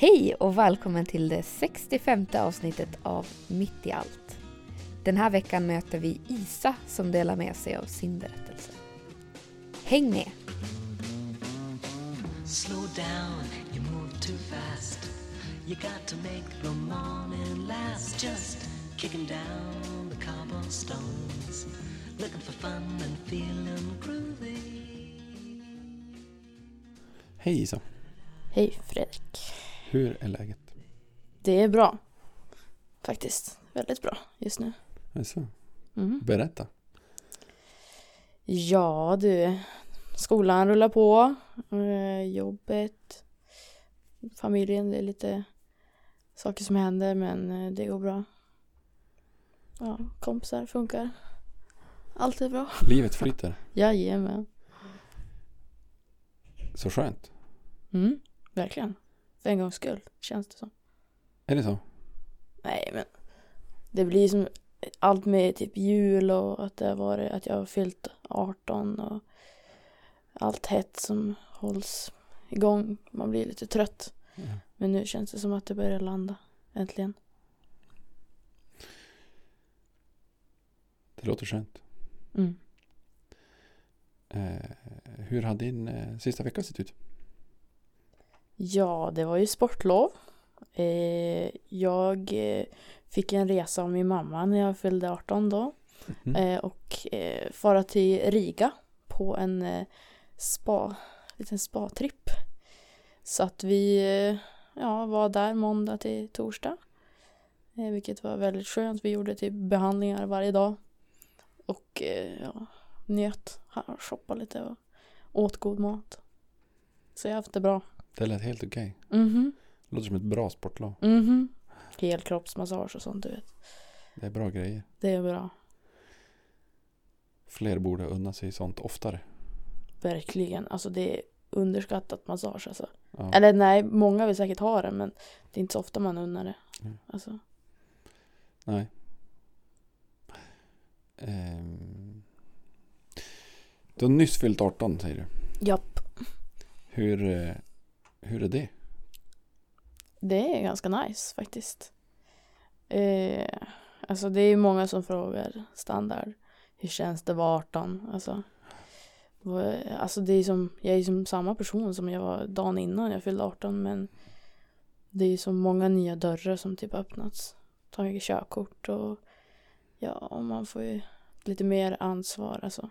Hej och välkommen till det 65 avsnittet av Mitt i allt. Den här veckan möter vi Isa som delar med sig av sin berättelse. Häng med! Slow down, you move too fast You got to make the morning last Just kicking down the cobblestones Looking for fun and feeling groovy Hej Isa! Hej Fredrik! Hur är läget? Det är bra. Faktiskt. Väldigt bra just nu. Alltså, Mm. berätta. Ja du, skolan rullar på. Eh, jobbet. Familjen, det är lite saker som händer men eh, det går bra. Ja, kompisar funkar. Allt är bra. Livet flyter. Jajamän. Så skönt. Mm, verkligen. För en gångs skull, känns det som. Är det så? Nej men det blir som allt med typ jul och att det har varit att jag har fyllt 18 och allt hett som hålls igång. Man blir lite trött. Ja. Men nu känns det som att det börjar landa. Äntligen. Det låter skönt. Mm. Eh, hur har din eh, sista vecka sett ut? Ja, det var ju sportlov. Eh, jag eh, fick en resa av min mamma när jag fyllde 18 då. Mm. Och eh, fara till Riga på en eh, spa, liten spa-tripp. Så att vi ja, var där måndag till torsdag. Vilket var väldigt skönt. Vi gjorde typ behandlingar varje dag. Och ja, njöt, shoppade lite och åt god mat. Så jag har haft det bra. Det lät helt okej. Mhm, Det låter som ett bra sportlov. mhm. Helkroppsmassage och sånt du vet. Det är bra grejer. Det är bra. Fler borde unna sig sånt oftare. Verkligen. Alltså det är underskattat massage alltså. Ja. Eller nej, många vill säkert ha det men det är inte så ofta man unnar det. Mm. Alltså, Nej. Ehm. Du har nyss fyllt 18 säger du. japp. Hur, eh, hur är det? Det är ganska nice faktiskt. Eh, alltså det är ju många som frågar standard. Hur känns det att vara 18? Alltså, alltså det är som, jag är som samma person som jag var dagen innan jag fyllde 18 men det är ju så många nya dörrar som typ öppnats. Tagit körkort och ja, och man får ju lite mer ansvar alltså.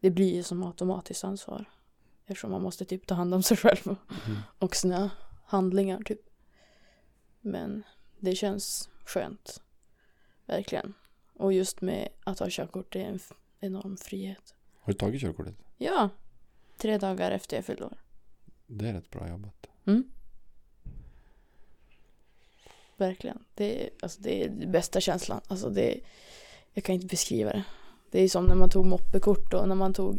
Det blir ju som automatiskt ansvar. Eftersom man måste typ ta hand om sig själv och Mm. och sina handlingar typ. Men det känns skönt. Verkligen. Och just med att ha körkort, det är en enorm frihet. Har du tagit körkortet? Ja, tre dagar efter jag fyllde år. Det är rätt bra jobbat. Mm. Verkligen. Det är, alltså, det är den bästa känslan. Alltså, det är, jag kan inte beskriva det. Det är som när man tog moppekort och när man tog,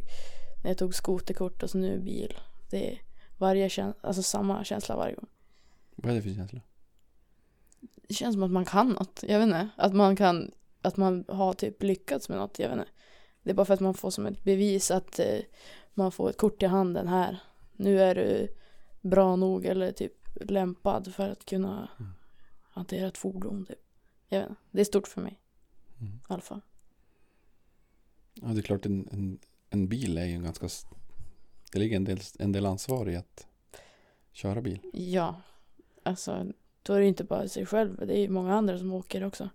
när jag tog skoterkort och så nu bil. Det är varje känsla, alltså samma känsla varje gång. Vad är det för känsla? det känns som att man kan något. Jag vet inte. Att man kan, att man har typ lyckats med något. Jag vet inte. Det är bara för att man får som ett bevis att eh, man får ett kort i handen här. Nu är du bra nog eller typ lämpad för att kunna Mm. hantera ett fordon. Typ. Jag vet inte. Det är stort för mig Mm. i alla fall. Ja, det är klart en, en, en bil är ju en ganska... Det ligger en del, en del ansvar i att köra bil. Ja, alltså då är det inte bara sig själv. Det är ju många andra som åker också.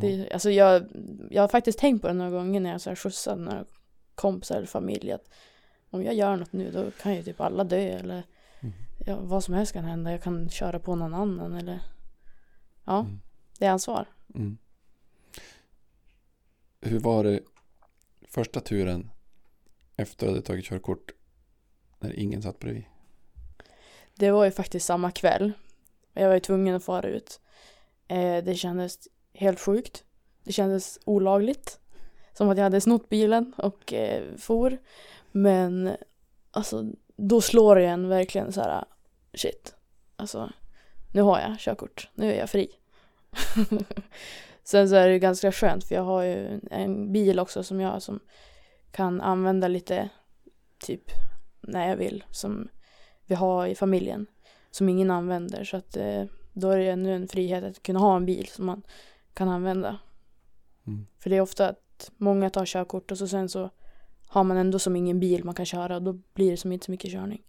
Det, alltså jag, jag har faktiskt tänkt på det några gånger när jag så här skjutsar några kompisar eller familj att om jag gör något nu då kan ju typ alla dö eller Mm. ja, vad som helst kan hända. Jag kan köra på någon annan eller ja, Mm. det är ansvar. Mm. Hur var det första turen efter att du hade tagit körkort när ingen satt bredvid? Det var ju faktiskt samma kväll. Jag var ju tvungen att fara ut. Eh, det kändes helt sjukt. Det kändes olagligt. Som att jag hade snott bilen och eh, for. Men alltså, då slår det en verkligen så här, shit. Alltså, nu har jag körkort. Nu är jag fri. Sen så är det ju ganska skönt för jag har ju en- en bil också som jag som kan använda lite typ när jag vill som vi har i familjen. som ingen använder. Så att eh, då är det ännu en frihet att kunna ha en bil som man kan använda. Mm. För det är ofta att många tar körkort och så sen så har man ändå som ingen bil man kan köra och då blir det som inte så mycket körning.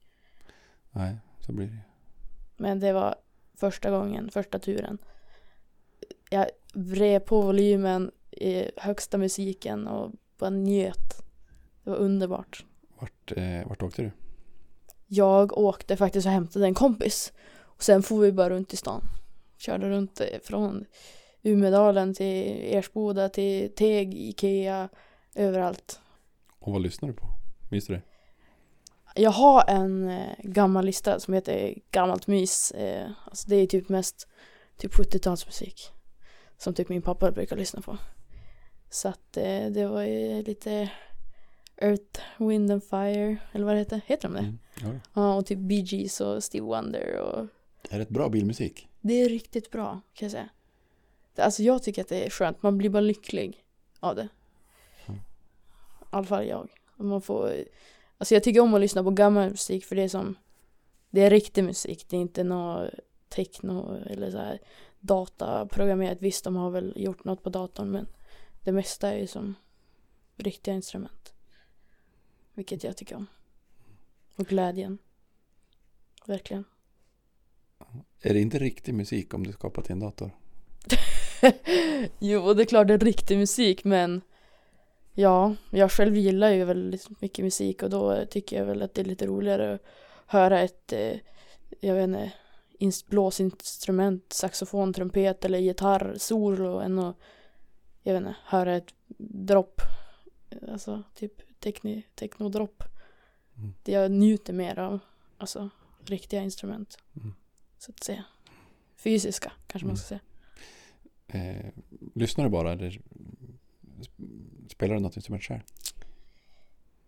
Nej, så blir det. Men det var första gången, första turen. Jag vred på volymen i högsta musiken och bara njöt. Det var underbart. Vart, eh, vart åkte du? Jag åkte faktiskt och hämtade en kompis. Och sen får vi bara runt i stan. Körde runt eh, från Umedalen till Ersboda till Teg, Ikea, överallt. Och vad lyssnar du på? Minns du det? Jag har en eh, gammal lista som heter Gammalt mys. Eh, alltså det är typ mest typ 70-talsmusik. Som typ min pappa brukar lyssna på. Så att det var ju lite Earth, Wind and Fire, eller vad det heter. Heter de det? Mm. Ja. Ja, och typ Bee Gees och Steve Wonder och är det ett bra bilmusik? det är riktigt bra kan jag säga. Alltså jag tycker att det är skönt, man blir bara lycklig av det. Mm. I alla fall jag. Man får, alltså jag tycker om att lyssna på gammal musik för det är som, det är riktig musik, det är inte något techno eller så här dataprogrammerat. Visst, de har väl gjort något på datorn men det mesta är ju som riktiga instrument. Vilket jag tycker om. Och glädjen. Verkligen. Är det inte riktig musik om du skapar till en dator? jo, det är klart det är riktig musik men ja, jag själv gillar ju väldigt mycket musik och då tycker jag väl att det är lite roligare att höra ett, eh, jag vet inte, ins- blåsinstrument, saxofon, trumpet eller gitarr, solo än att, jag vet inte, höra ett dropp, alltså typ techni, technodropp. Mm. Det jag njuter mer av, alltså riktiga instrument. Mm. Så att säga. Fysiska kanske man Mm. ska säga. Eh, lyssnar du bara eller spelar du något instrument själv?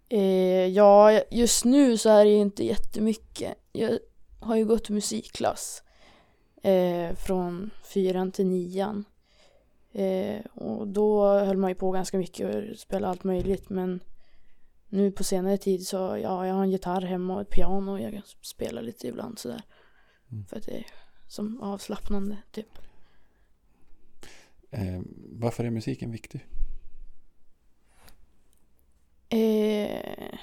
Eh, ja, just nu så är det inte jättemycket. Jag har ju gått musikklass eh, från fyran till nian. Eh, och då höll man ju på ganska mycket och spelade allt möjligt men nu på senare tid så ja, jag har en gitarr hemma och ett piano och jag kan spela lite ibland sådär. Mm. För att det är som avslappnande typ. Eh, varför är musiken viktig? Eh,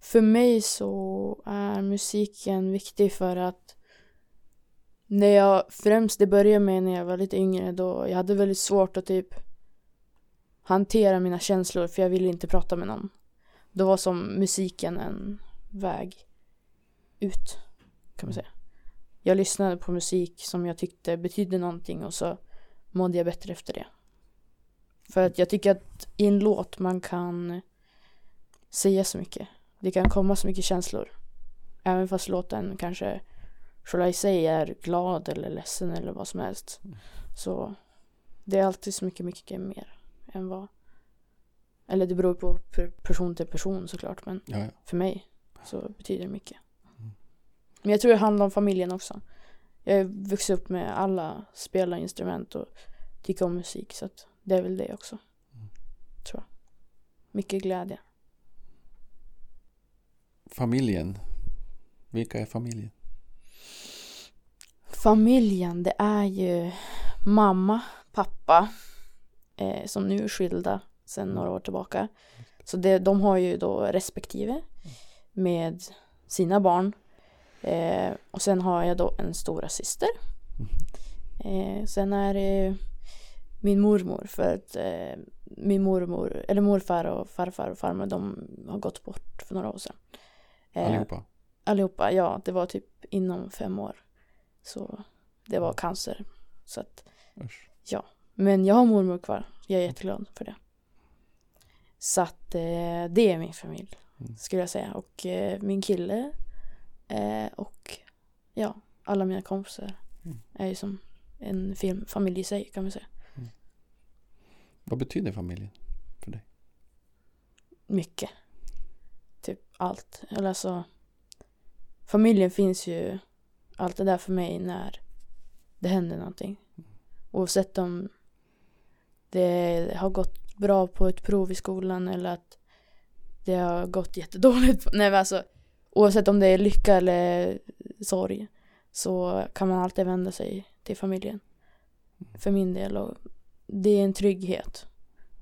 för mig så är musiken viktig för att när jag främst det började med när jag var lite yngre då jag hade väldigt svårt att typ hantera mina känslor för jag ville inte prata med någon. Då var som musiken en väg ut kan man säga. Jag lyssnade på musik som jag tyckte betydde någonting och så mådde jag bättre efter det. För att jag tycker att i en låt man kan säga så mycket. Det kan komma så mycket känslor. Även fast låten kanske, shall I say, är glad eller ledsen eller vad som helst. Så det är alltid så mycket, mycket mer än vad... Eller det beror på per- person till person såklart, men Ja, ja. för mig så betyder det mycket. Men jag tror det handlar om familjen också. Jag har vuxit upp med alla spelar instrument och tycker om musik så att det är väl det också. Tror jag. Mycket glädje. Familjen. Vilka är familjen? Familjen, det är ju mamma, pappa eh, som nu är skilda sedan några år tillbaka. Så det, de har ju då respektive med sina barn. Eh, och sen har jag då en stora syster. Eh, sen är det min mormor för att eh, min mormor, eller morfar och farfar och farmor de har gått bort för några år sedan. Eh, Allihopa? Allihopa, ja. Det var typ inom fem år. Så det var cancer. Så att, Usch. Men jag har mormor kvar. Jag är jätteglad för det. Så att eh, det är min familj. Mm. Skulle jag säga. Och eh, min kille. Eh, och ja, alla mina kompisar. Mm. Är ju som en film, familj i sig kan man säga. Vad betyder familjen för dig? Mycket. Typ allt. Eller alltså. Familjen finns ju alltid där för mig när det händer någonting. Oavsett om det har gått bra på ett prov i skolan eller att det har gått jättedåligt. Nej men alltså oavsett om det är lycka eller sorg så kan man alltid vända sig till familjen. För min del och det är en trygghet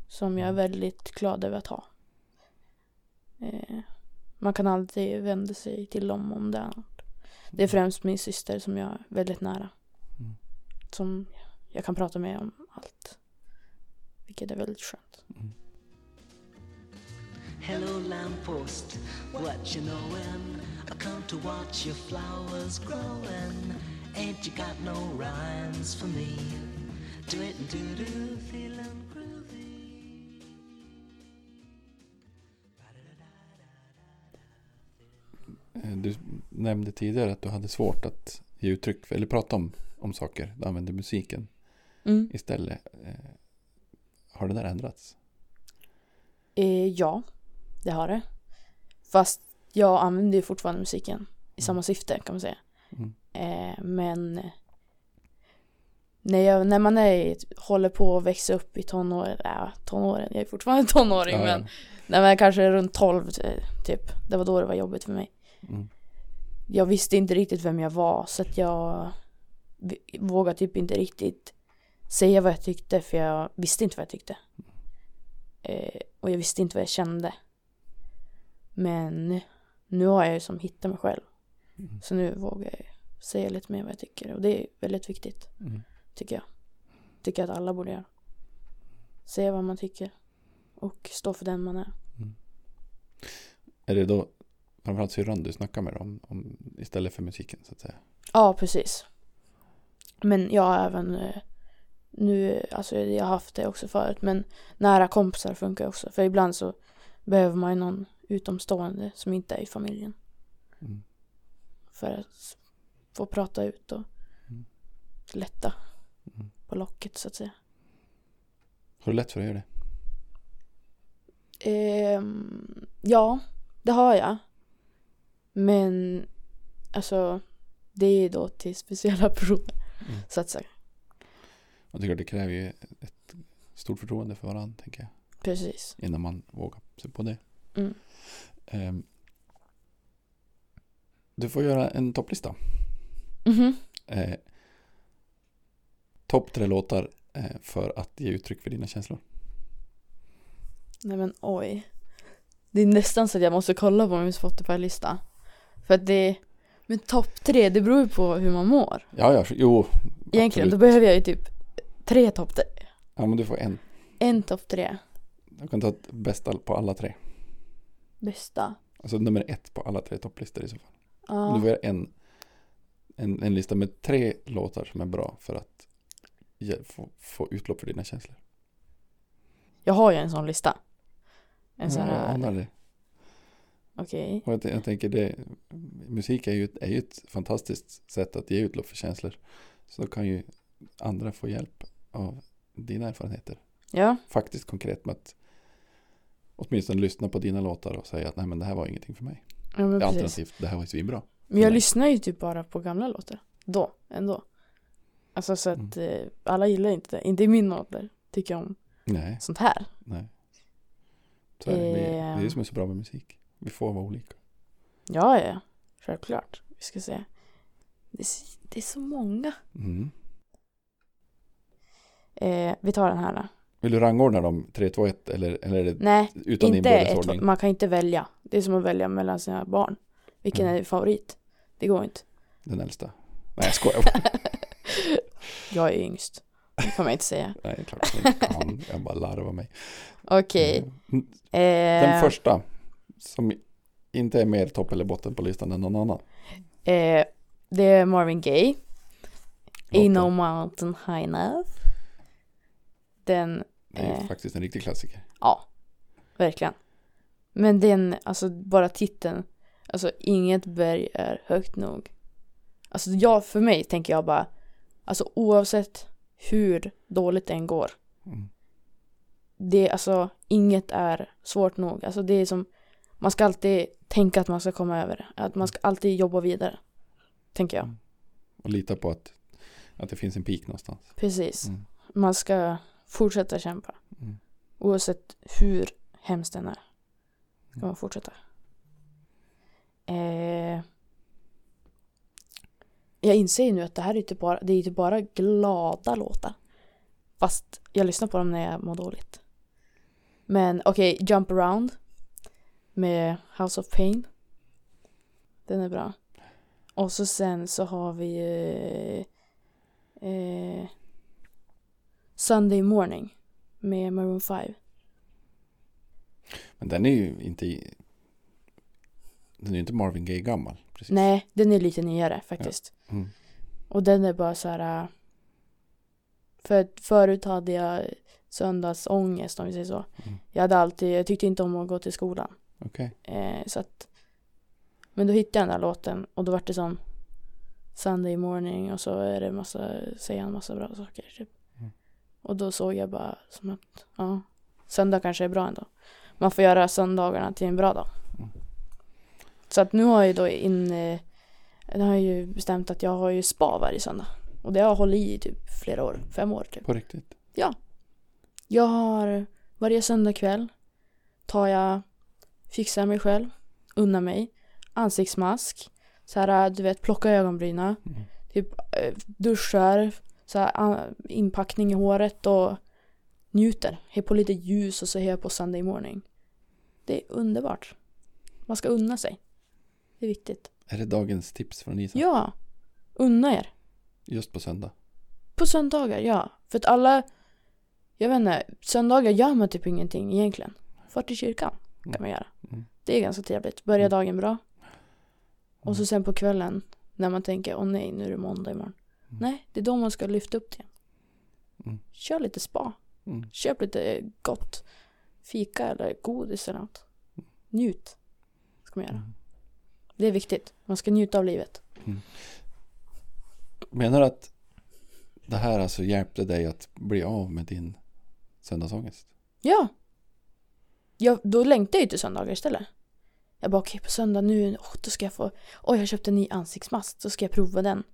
som jag är väldigt glad över att ha. Eh, man kan alltid vända sig till dem om det är något. Det är främst min syster som jag är väldigt nära. Mm. Som jag kan prata med om allt. Vilket är väldigt skönt. Mm. Hello, lamppost, what you knowin'? I come to watch your flowers growin'. Ain't you got no rhymes for me? Do it and do do, feelin' groovy. Eh, Du nämnde tidigare att du hade svårt att ge uttryck för, eller prata om, om saker. Du använde musiken Mm. istället. Har det där ändrats? Eh, ja, det har det. Fast jag använder ju fortfarande musiken i samma syfte kan man säga. Mm. Eh, men när, jag, när man är, håller på att växa upp i tonåren, ja tonåren, jag är fortfarande tonåring Ja, ja. men när man är kanske runt 12 eh, typ, det var då det var jobbigt för mig. Mm. Jag visste inte riktigt vem jag var så att jag vågade typ inte riktigt säga vad jag tyckte för jag visste inte vad jag tyckte. Eh, och jag visste inte vad jag kände. Men nu har jag ju som hittat mig själv. Mm. Så nu vågar jag säga lite mer vad jag tycker och det är väldigt viktigt Mm. tycker jag. Tycker att alla borde göra. Säga vad man tycker och stå för den man är. Är det då framförallt syrran du snackar med om, om istället för musiken så att säga? Ja, precis. Men jag har även eh, nu, alltså jag har haft det också förut, men nära kompisar funkar också. För ibland så behöver man ju någon utomstående som inte är i familjen. Mm. För att få prata ut och Mm. lätta Mm. på locket så att säga. Har du lätt för att göra det? Ehm, ja, det har jag. Men alltså, det är då till speciella personer. Mm. Så att säga. Jag tycker att det kräver ju ett stort förtroende för varandra, tänker jag. Precis. Innan man vågar sig på det. Mm. Ehm, du får göra en topplista. Mhm. Eh, Topp tre låtar eh, för att ge uttryck för dina känslor. Nej men oj. Det är nästan så att jag måste kolla på min Spotify-lista. För att det men topp tre, det beror ju på hur man mår. Ja, ja, jo. Egentligen, absolut. då behöver jag ju typ tre topp tre. Ja, men du får en. En topp tre. Jag kan ta ett bästa på alla tre. Bästa. Alltså nummer ett på alla tre topplistor i så fall. Du Ja. får göra en, en, en lista med tre låtar som är bra för att ge, få, få utlopp för dina känslor. Jag har ju en sån lista. En sån Ja, jag här, anar det. okej. Och jag, jag tänker det, musik är ju, är ju ett fantastiskt sätt att ge utlopp för känslor. Så då kan ju andra få hjälp av dina erfarenheter. Ja, Faktiskt konkret med att åtminstone lyssna på dina låtar och säga att nej men det här var ingenting för mig. ja men. Alternativt, det här var ju svinbra. Men jag Nej. lyssnar ju typ bara på gamla låtar. Då, ändå. Alltså så att eh, alla gillar inte det. Inte i min ålder tycker jag om Nej, sånt här. nej. Så är det. Är det är det som är så bra med musik. Vi får vara olika. Ja, ja. Självklart. Vi ska se. Det är, så- det är så många. Mm. Eh, vi tar den här då. Vill du rangordna dem 3, 2, 1 eller, eller är det Nej, utan inte ett, man kan inte välja. Det är som att välja mellan sina barn. Vilken Mm. är din favorit? Det går inte. Den äldsta? Nej, jag skojar jag är yngst. Det kan man inte säga. Nej, klart jag inte kan. Jag bara larvar mig. Okej. Mm. Eh, Den första, som inte är mer topp eller botten på listan än någon annan. eh, det är Marvin Gaye. No Låten. mountain high enough. Den, Det är eh. faktiskt en riktig klassiker. ja. Verkligen. Men den, alltså bara titeln. Alltså inget berg är högt nog. Alltså jag, för mig tänker jag bara. Alltså oavsett hur dåligt det än går. Mm. det, alltså, inget är svårt nog. Alltså det är som, man ska alltid tänka att man ska komma över det. Att man ska alltid jobba vidare. Tänker jag. Mm. Och lita på att, att det finns en peak någonstans. Precis. Mm. Man ska fortsätta kämpa. Mm. Oavsett hur hemskt den är. Ska man fortsätta. Eh, jag inser ju nu att det här är inte bara, det är inte bara glada låtar. Fast jag lyssnar på dem när jag mår dåligt. Men okej, okay, Jump Around med House of Pain. Den är bra. Och så sen så har vi eh, eh, Sunday Morning. Med Maroon 5. Men den är ju inte. Den är ju inte Marvin Gaye gammal. Precis. Nej, den är lite nyare faktiskt. Mm. Och den är bara så här. äh, För förut hade jag söndagsångest om vi säger så. Mm. Jag hade alltid, jag tyckte inte om att gå till skolan. Okej. Eh, så att, men då hittade jag den här låten och då var det som Sunday morning och så är det massa, säger han massa bra saker typ. Och då såg jag bara som att, ja, söndag kanske är bra ändå. Man får göra söndagarna till en bra dag. Mm. Så att nu har jag då in, eh, nu har jag ju bestämt att jag har ju spa varje söndag. Och det har jag hållit i typ flera år, fem år typ. På riktigt? Jag har varje söndag kväll tar jag, fixar mig själv, unnar mig, ansiktsmask, så här, du vet, plocka ögonbryna, Mm. typ eh, duschar, så här, an- inpackning i håret och njuter. Har på lite ljus och så jag på Sunday morning. Det är underbart. Man ska unna sig. Det är viktigt. Är det dagens tips från Isa? Ja, unna er. Just på söndag? På söndagar, ja. För att alla, jag vet inte, söndagar gör man typ ingenting egentligen. Far till kyrkan kan man göra. Mm. Det är ganska trevligt. Börja Mm. dagen bra. Och så Mm. sen på kvällen när man tänker, åh nej, nu är det måndag imorgon. Mm. Nej, det är då man ska lyfta upp det. Mm. Kör lite spa. Mm. Köp lite gott. Fika eller godis eller något. Njut. Ska man göra. Mm. Det är viktigt. Man ska njuta av livet. Menar du att det här alltså hjälpte dig att bli av med din söndagsångest? Ja. Jag, då längtar jag ju till söndagar istället. Jag bara okej på söndag nu, oh, då ska jag få, oj jag köpte en ny ansiktsmask, då ska jag prova den.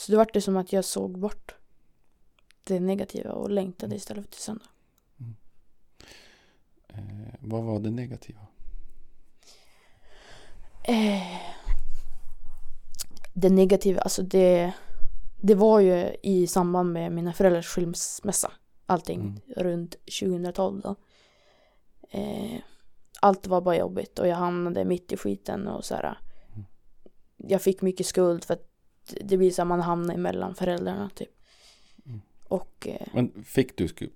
Så då var det som att jag såg bort det negativa och längtade istället för till söndag. Eh, vad var det negativa? Eh, det negativa, alltså det, det var ju i samband med mina föräldrars skilsmässa. Allting Mm. runt 2012 då. Eh, allt var bara jobbigt och jag hamnade mitt i skiten och så här. Mm. Jag fick mycket skuld för att det blir så att man hamnar emellan föräldrarna typ. Mm. Och eh, Men fick du sku-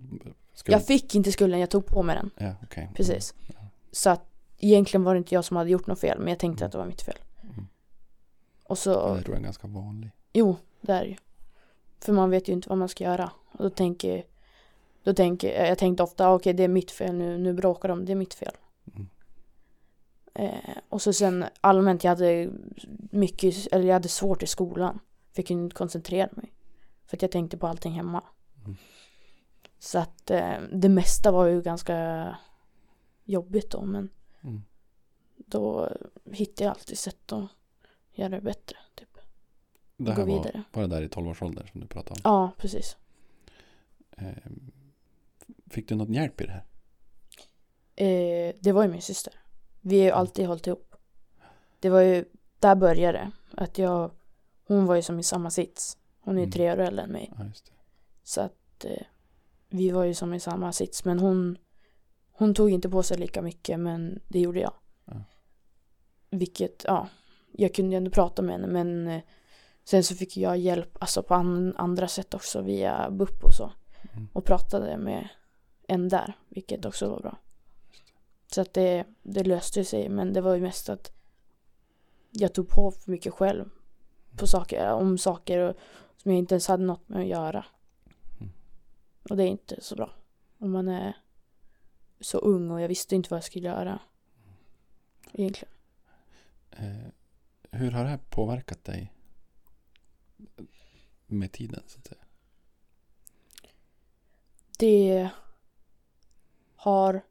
skuld? jag fick inte skulden, jag tog på mig den. Ja, okej. Precis. Ja. Så att egentligen var det inte jag som hade gjort något fel men jag tänkte att det var mitt fel. Mm. Och så Ja, det tror jag är ganska vanlig. Jo, det är ju. För man vet ju inte vad man ska göra. Och då tänker då tänker jag tänkte ofta, okej det är mitt fel nu, nu bråkar de, det är mitt fel. Mm. Eh, och så sen allmänt, jag hade mycket, eller jag hade svårt i skolan. Fick inte koncentrera mig. För att jag tänkte på allting hemma. Mm. Så att eh, det mesta var ju ganska jobbigt då, men Mm. då hittade jag alltid sätt att göra det bättre. Typ. Det Gå här var, vidare. var det där i 12-årsåldern som du pratade om. Ja, precis. Eh, fick du någon hjälp i det här? Eh, det var ju min syster. Vi har ju alltid hållit ihop. Det var ju, där började det. Att jag, hon var ju som i samma sits. Hon är ju Mm. tre år äldre än mig. Ja, just det. Så att eh, vi var ju som i samma sits. Men hon, hon tog inte på sig lika mycket men det gjorde jag. Ja. Vilket, ja, jag kunde ju ändå prata med henne men eh, sen så fick jag hjälp alltså på an, andra sätt också via BUP och så. Mm. Och pratade med en där, vilket också var bra. Så att det, det löste sig men det var ju mest att jag tog på för mycket själv på saker, om saker och, som jag inte ens hade något med att göra. Mm. Och det är inte så bra. Om man är så ung och jag visste inte vad jag skulle göra. Egentligen. Eh, hur har det här påverkat dig med tiden? Så att säga? Det har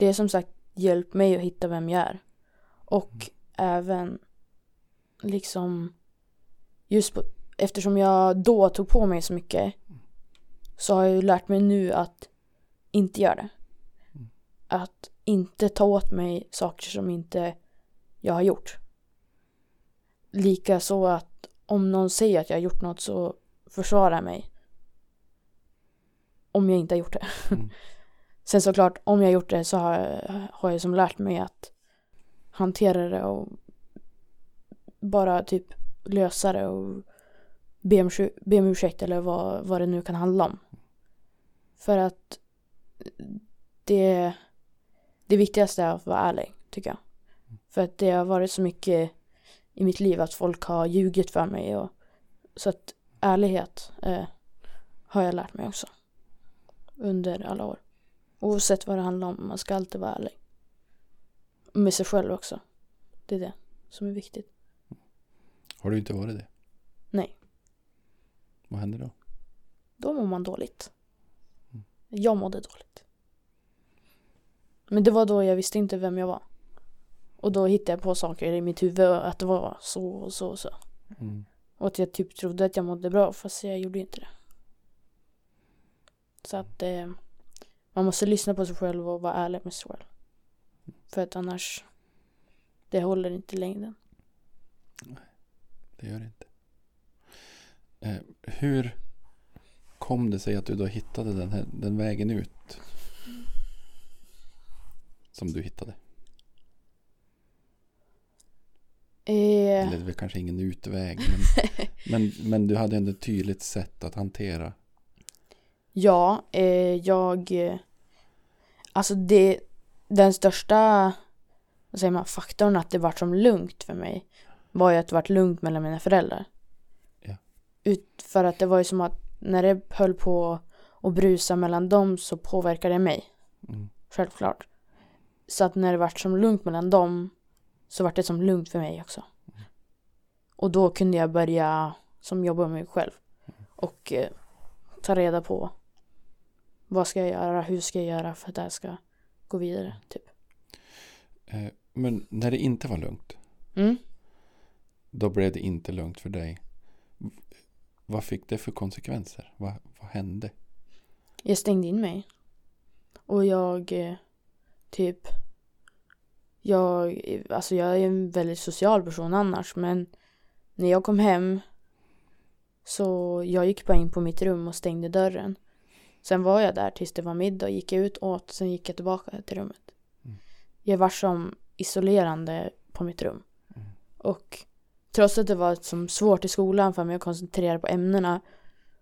det är som sagt hjälpt mig att hitta vem jag är. Och Mm. även liksom just på, eftersom jag då tog på mig så mycket så har jag ju lärt mig nu att inte göra det. Mm. Att inte ta åt mig saker som inte jag har gjort. Lika så att om någon säger att jag har gjort något så försvarar jag mig. Om jag inte har gjort det. Mm. Sen såklart, om jag gjort det så har jag, har jag som lärt mig att hantera det och bara typ lösa det och be om, ursäkt- be om ursäkt eller vad, vad det nu kan handla om. För att det, det viktigaste är att vara ärlig, tycker jag. För att det har varit så mycket i mitt liv att folk har ljugit för mig. Och, så att ärlighet eh, har jag lärt mig också. Under alla år. Oavsett vad det handlar om, man ska alltid vara ärlig. Med sig själv också. Det är det som är viktigt. Har du inte varit det? Nej. Vad hände då? Då mår man dåligt. Jag mådde dåligt. Men det var då jag visste inte vem jag var. Och då hittade jag på saker i mitt huvud att det var så och så och så. Mm. Och att jag typ trodde att jag mådde bra fast jag gjorde inte det. Så att eh, man måste lyssna på sig själv och vara ärlig med sig själv. För att annars, det håller inte i längden. Det gör det inte. Eh, hur kom det sig att du då hittade den, här, den vägen ut? Som du hittade. Eh, Eller det är väl kanske ingen utväg. Men, men, men du hade ändå ett tydligt sätt att hantera. Ja, eh, jag... Alltså det... Den största vad säger man, faktorn att det vart som lugnt för mig var ju att det vart lugnt mellan mina föräldrar. Ja. Ut, för att det var ju som att när det höll på att brusa mellan dem så påverkade det mig. Mm. Självklart. Så att när det vart som lugnt mellan dem så vart det som lugnt för mig också. Och då kunde jag börja som jobba med mig själv. Och eh, ta reda på vad ska jag göra, hur ska jag göra för att det här ska gå vidare. Typ. Eh, men när det inte var lugnt. Mm. Då blev det inte lugnt för dig. Vad fick det för konsekvenser? Vad, vad hände? Jag stängde in mig. Och jag eh, typ jag, alltså jag är en väldigt social person annars men när jag kom hem så jag gick bara in på mitt rum och stängde dörren. Sen var jag där tills det var middag, gick jag ut, åt, sen gick jag tillbaka till rummet. Mm. Jag var som isolerande på mitt rum. Mm. Och trots att det var som svårt i skolan för mig att koncentrera på ämnena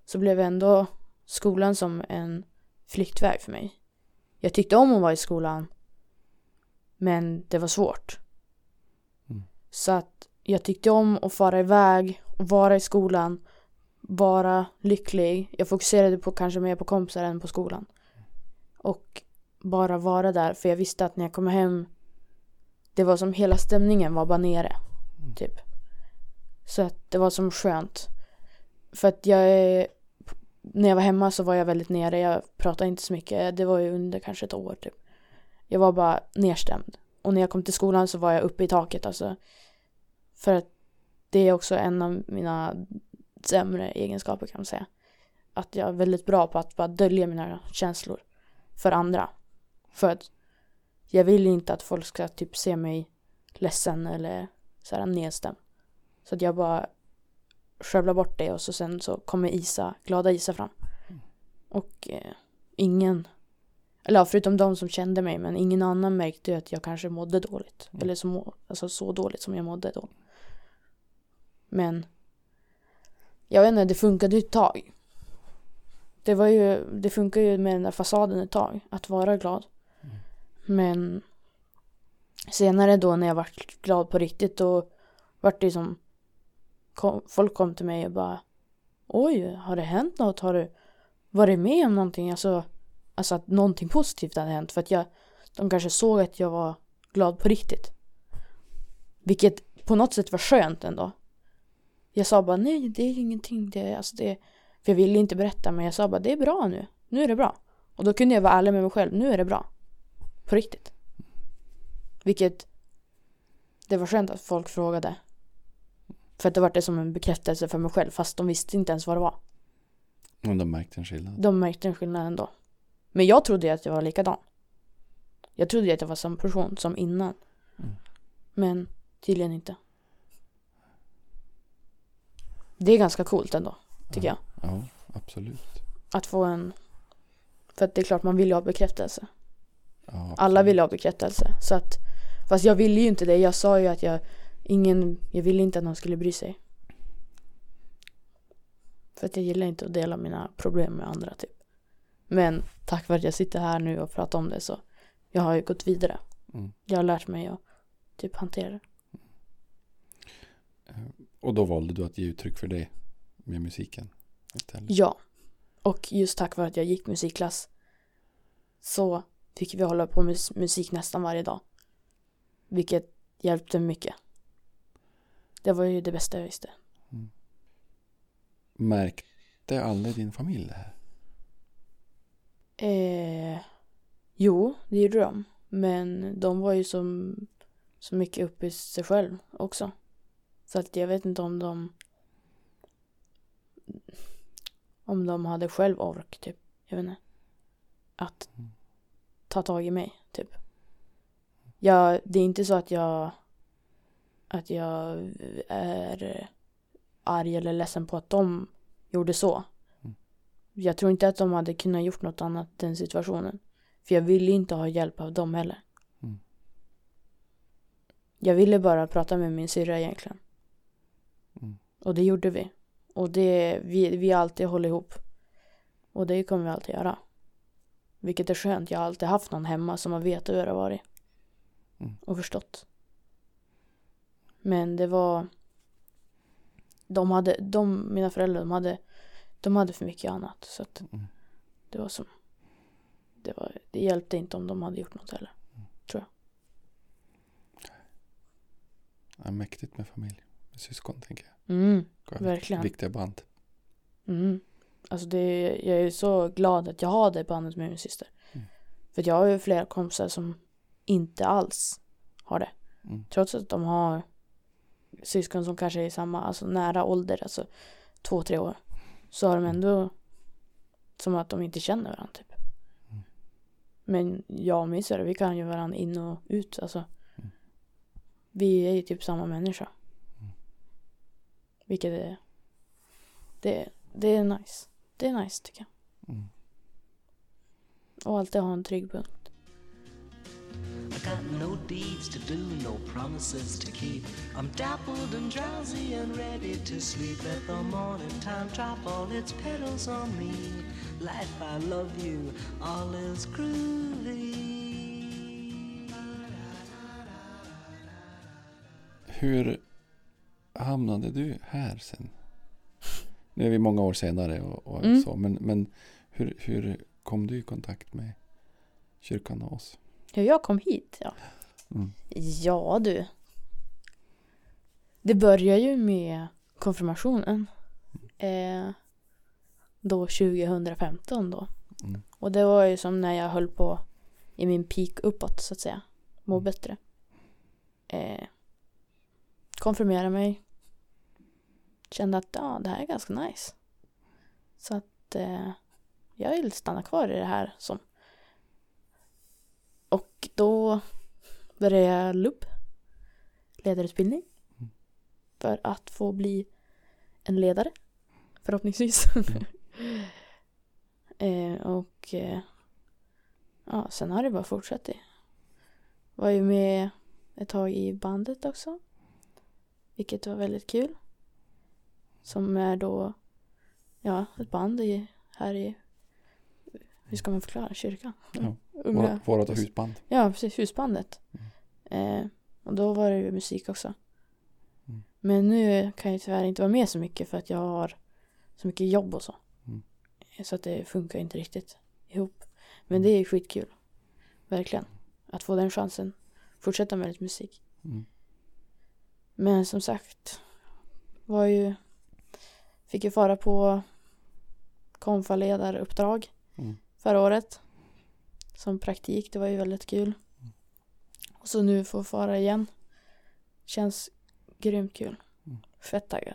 så blev ändå skolan som en flyktväg för mig. Jag tyckte om att vara i skolan men det var svårt. Mm. Så att jag tyckte om att fara iväg och vara i skolan, vara lycklig. Jag fokuserade på kanske mer på kompisar än på skolan. Och bara vara där för jag visste att när jag kom hem det var som hela stämningen var bara nere. Mm. Typ. Så att det var som skönt. För att jag är när jag var hemma så var jag väldigt nere. Jag pratade inte så mycket. Det var ju under kanske ett år typ. Jag var bara nedstämd. Och när jag kom till skolan så var jag uppe i taket alltså. För att det är också en av mina sämre egenskaper kan man säga. Att jag är väldigt bra på att bara dölja mina känslor för andra. För att jag vill inte att folk ska typ se mig ledsen eller så här nedstämd. Så att jag bara skövlar bort det och så sen så kommer Isa, glada Isa fram. Och eh, ingen, eller ja, förutom de som kände mig, men ingen annan märkte att jag kanske mådde dåligt. Mm. Eller så, må, alltså så dåligt som jag mådde då. Men jag vet inte, det funkade ju ett tag. Det var ju, det funkar ju med den där fasaden ett tag, att vara glad. Mm. Men senare då när jag vart glad på riktigt då vart det som kom, folk kom till mig och bara Oj, har det hänt något? Har du varit med om någonting? Alltså, alltså att någonting positivt hade hänt för att jag de kanske såg att jag var glad på riktigt. Vilket på något sätt var skönt ändå. Jag sa bara nej, det är ingenting. Det, alltså det, för jag ville inte berätta men jag sa bara det är bra nu. Nu är det bra. Och då kunde jag vara ärlig med mig själv. Nu är det bra. På riktigt. Vilket det var skönt att folk frågade. För att det var det som en bekräftelse för mig själv fast de visste inte ens vad det var. Och de märkte en skillnad. De märkte en skillnad ändå. Men jag trodde ju att jag var likadan. Jag trodde ju att jag var samma person som innan. Mm. Men tydligen inte. Det är ganska coolt ändå, tycker jag. Ja, absolut. Att få en... För att det är klart man vill ju ha bekräftelse. Ja, Alla vill ha bekräftelse. Så att, fast jag ville ju inte det. Jag sa ju att jag, ingen, jag ville inte att någon skulle bry sig. För att jag gillar inte att dela mina problem med andra typ. Men tack vare att jag sitter här nu och pratar om det så jag har ju gått vidare. Mm. Jag har lärt mig att typ hantera det. Och då valde du att ge uttryck för det med musiken istället. Ja. Och just tack vare att jag gick musikklass så fick vi hålla på med mus- musik nästan varje dag. Vilket hjälpte mycket. Det var ju det bästa jag visste. Märkte aldrig din familj det här? Eh, jo, det gjorde de. Men de var ju som, så mycket uppe i sig själv också. Så att jag vet inte om de om de hade själv ork, typ. Jag vet inte. Att ta tag i mig, typ. Jag, det är inte så att jag att jag är arg eller ledsen på att de gjorde så. Jag tror inte att de hade kunnat gjort något annat den situationen. För jag ville inte ha hjälp av dem heller. Mm. Jag ville bara prata med min syrra egentligen. Mm. Och det gjorde vi. Och det, vi, vi har alltid hållit ihop. Och det kommer vi alltid göra. Vilket är skönt. Jag har alltid haft någon hemma som har vetat hur det har varit. Mm. Och förstått. Men det var... De hade, de, mina föräldrar, de hade, de hade för mycket annat. Så att Mm. det var som... Det, var, det hjälpte inte om de hade gjort något heller. Ja, mäktigt med familj. Syskon tänker jag. Mm, verkligen. Viktiga band. Mm. Alltså det, jag är så glad att jag har det bandet med min syster. Mm. För jag har ju flera kompisar som inte alls har det. Mm. Trots att de har syskon som kanske är i samma, alltså nära ålder, alltså två, tre år. Så har de ändå som att de inte känner varandra typ. Mm. Men jag och min syrra, vi kan ju varandra in och ut, alltså. Mm. Vi är ju typ samma människa. Vilket är, det, det är nice. Det är nice tycker jag. Mm. Och alltid ha en trygg punkt. I got no deeds to do, no promises to keep. I'm dappled and drowsy and ready to sleep. Let the morning time drop all its petals on me. Life, I love you, all is groovy. Hur hamnade du här sen? Nu är vi många år senare och, och Mm. så. Men, men hur, hur kom du i kontakt med kyrkan och oss? Ja, jag kom hit, ja. Mm. Ja du. Det börjar ju med konfirmationen. Eh, då 2015 då. Mm. Och det var ju som när jag höll på i min peak uppåt så att säga. Må Mm. bättre. Eh, konfirmerade mig. Kände att ja, det här är ganska nice. Så att eh, jag vill stanna kvar i det här som. Och då började jag LUB. Ledarutbildning. Mm. För att få bli en ledare. Förhoppningsvis. eh, och eh, ja, sen har det bara fortsatt. Var ju med ett tag i bandet också. Vilket var väldigt kul. Som är då, ja, ett band i, här i, hur ska man förklara, kyrkan? Ja, Unga, vårat husband. Ja, precis, husbandet. Mm. Eh, och då var det ju musik också. Mm. Men nu kan jag tyvärr inte vara med så mycket för att jag har så mycket jobb och så. Mm. Så att det funkar inte riktigt ihop. Men det är skitkul. Verkligen. Att få den chansen. Fortsätta med lite musik. Mm. Men som sagt. Var ju. Fick ju fara på konfaledaruppdrag Mm. förra året. Som praktik. Det var ju väldigt kul. Och så nu få fara igen. Känns grymt kul. Mm. Fett taggad.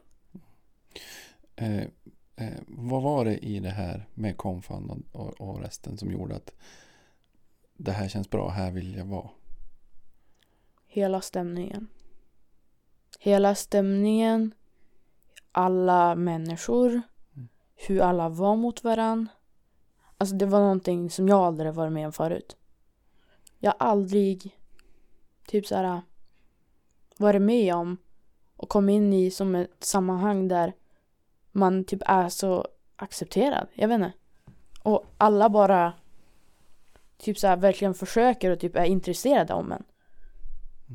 Eh, eh, vad var det i det här med konfan och, och resten som gjorde att det här känns bra, här vill jag vara? Hela stämningen. Hela stämningen. Alla människor, hur alla var mot varann. Alltså det var någonting som jag aldrig varit med om förut. Jag har aldrig typ så här varit med om och kom in i som ett sammanhang där man typ är så accepterad. Jag vet inte. Och alla bara typ så här verkligen försöker och typ är intresserade om en.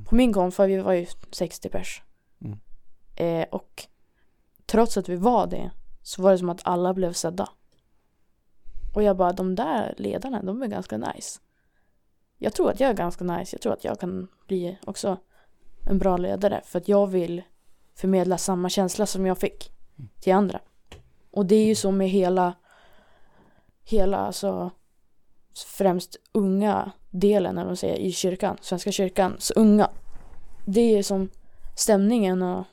På min konf, för vi var ju 60 pers. Mm. Eh, och trots att vi var det så var det som att alla blev sedda. Och jag bara, de där ledarna, de är ganska nice. Jag tror att jag är ganska nice. Jag tror att jag kan bli också en bra ledare. För att jag vill förmedla samma känsla som jag fick till andra. Och det är ju så med hela, hela alltså främst unga delen, när de säger i kyrkan, Svenska kyrkan, så unga. Det är som stämningen och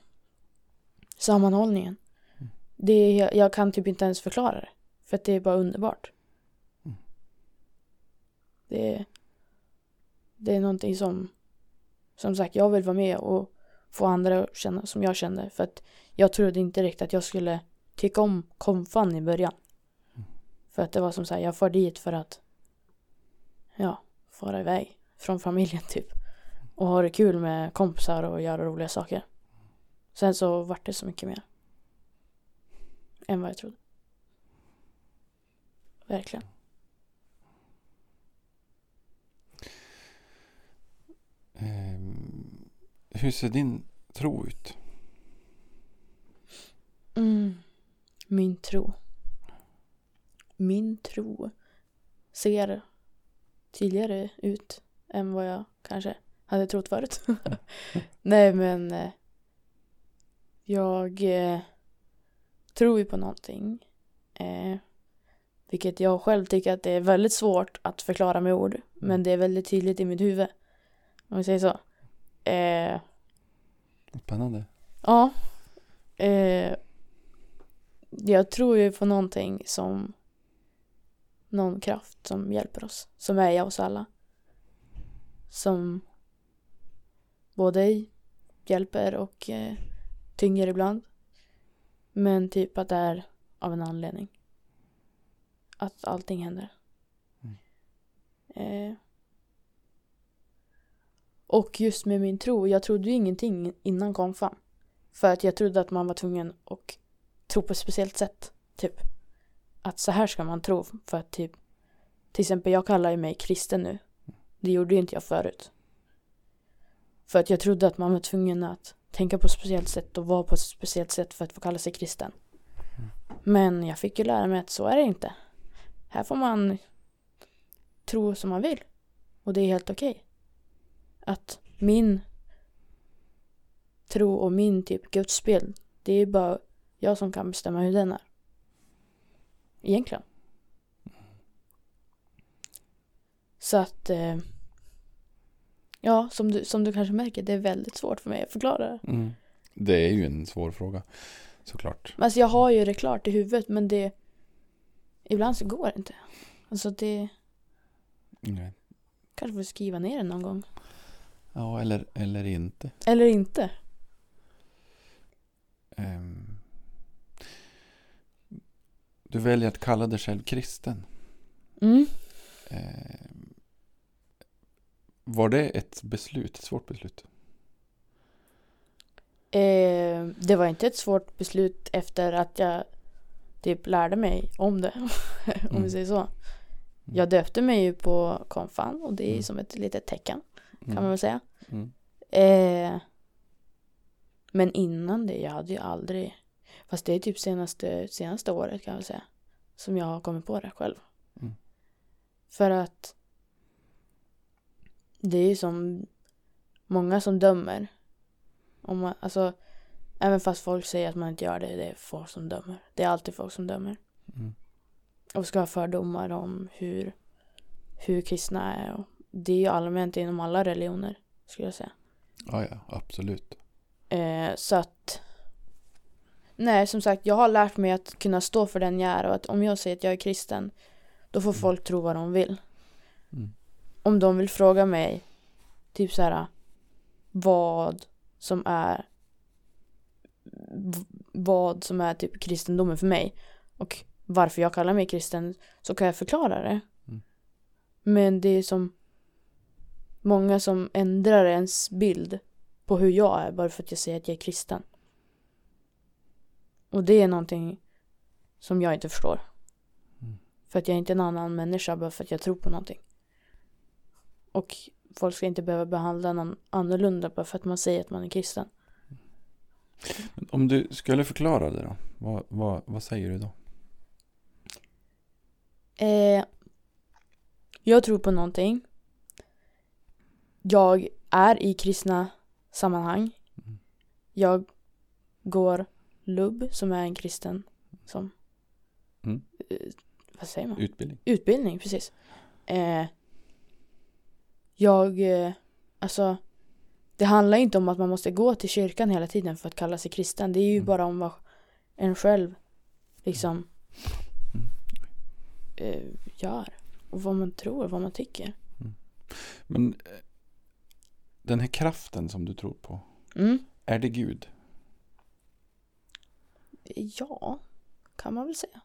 sammanhållningen. Det är, jag kan typ inte ens förklara det. För att det är bara underbart. Mm. Det är, det är någonting som, som sagt, jag vill vara med och få andra att känna som jag kände. För att jag trodde inte riktigt att jag skulle tycka om konfan i början. För att det var som sagt, jag far dit för att ja, fara iväg från familjen typ. Och ha det kul med kompisar och göra roliga saker. Sen så vart det så mycket mer. Än vad jag trodde. Verkligen. Ehm, hur ser din tro ut? Mm. Min tro. Min tro ser tydligare ut än vad jag kanske hade trott förut. Nej men eh, jag eh, tror ju på någonting. Eh, vilket jag själv tycker att det är väldigt svårt att förklara med ord. Men det är väldigt tydligt i mitt huvud. Om vi säger så. Eh, Spännande. Ja. Eh, jag tror ju på någonting som någon kraft som hjälper oss. Som är i oss alla. Som både hjälper och eh, tynger ibland. Men typ att det är av en anledning. Att allting händer. Mm. Eh, och just med min tro, jag trodde ju ingenting innan konfan. För att jag trodde att man var tvungen att tro på ett speciellt sätt. Typ. Att så här ska man tro. För att typ. Till exempel jag kallar ju mig kristen nu. Det gjorde ju inte jag förut. För att jag trodde att man var tvungen att tänka på ett speciellt sätt och vara på ett speciellt sätt för att få kalla sig kristen. Men jag fick ju lära mig att så är det inte. Här får man tro som man vill. Och det är helt okej. Att min tro och min typ gudsbild, det är bara jag som kan bestämma hur den är. Egentligen. Så att eh, Ja, som du, som du kanske märker, det är väldigt svårt för mig att förklara det. Mm. Det är ju en svår fråga. Såklart. Men Alltså jag har ju det klart i huvudet men det Ibland så går det inte. Alltså det Nej. Kanske får skriva ner det någon gång. Ja, eller, eller inte. Eller inte. Ehm. Du väljer att kalla dig själv kristen. Mm. Ehm. Var det ett beslut? Ett svårt beslut? Eh, det var inte ett svårt beslut efter att jag typ lärde mig om det. om Mm. vi säger så. Jag döpte mig ju på konfan och det är Mm. som ett litet tecken kan Mm. man väl säga. Mm. Eh, men innan det, jag hade ju aldrig Fast det är typ senaste, senaste året kan jag väl säga Som jag har kommit på det själv Mm. För att Det är ju som Många som dömer om man, alltså Även fast folk säger att man inte gör det, det är folk som dömer Det är alltid folk som dömer Mm. och ska ha fördomar om hur Hur kristna är Det är ju allmänt inom alla religioner Skulle jag säga Ja, ja, absolut. Eh, så att Nej, som sagt, jag har lärt mig att kunna stå för den jag är och att om jag säger att jag är kristen då får Mm. folk tro vad de vill. Mm. Om de vill fråga mig typ så här vad som är vad som är typ kristendomen för mig och varför jag kallar mig kristen så kan jag förklara det. Mm. Men det är som många som ändrar ens bild på hur jag är bara för att jag säger att jag är kristen. Och det är någonting som jag inte förstår. Mm. För att jag är inte en annan människa bara för att jag tror på någonting. Och folk ska inte behöva behandla någon annorlunda bara för att man säger att man är kristen. Om du skulle förklara det då? Vad, vad, vad säger du då? Eh, jag tror på någonting. Jag är i kristna sammanhang. Mm. Jag går lubb som är en kristen som Mm. eh, vad säger man? Utbildning? Utbildning, precis. Eh, jag, eh, alltså det handlar inte om att man måste gå till kyrkan hela tiden för att kalla sig kristen. Det är ju Mm. bara om en själv liksom Mm. eh, gör. Och vad man tror, vad man tycker. Men eh, den här kraften som du tror på, Mm. är det Gud? Ja, kan man väl säga.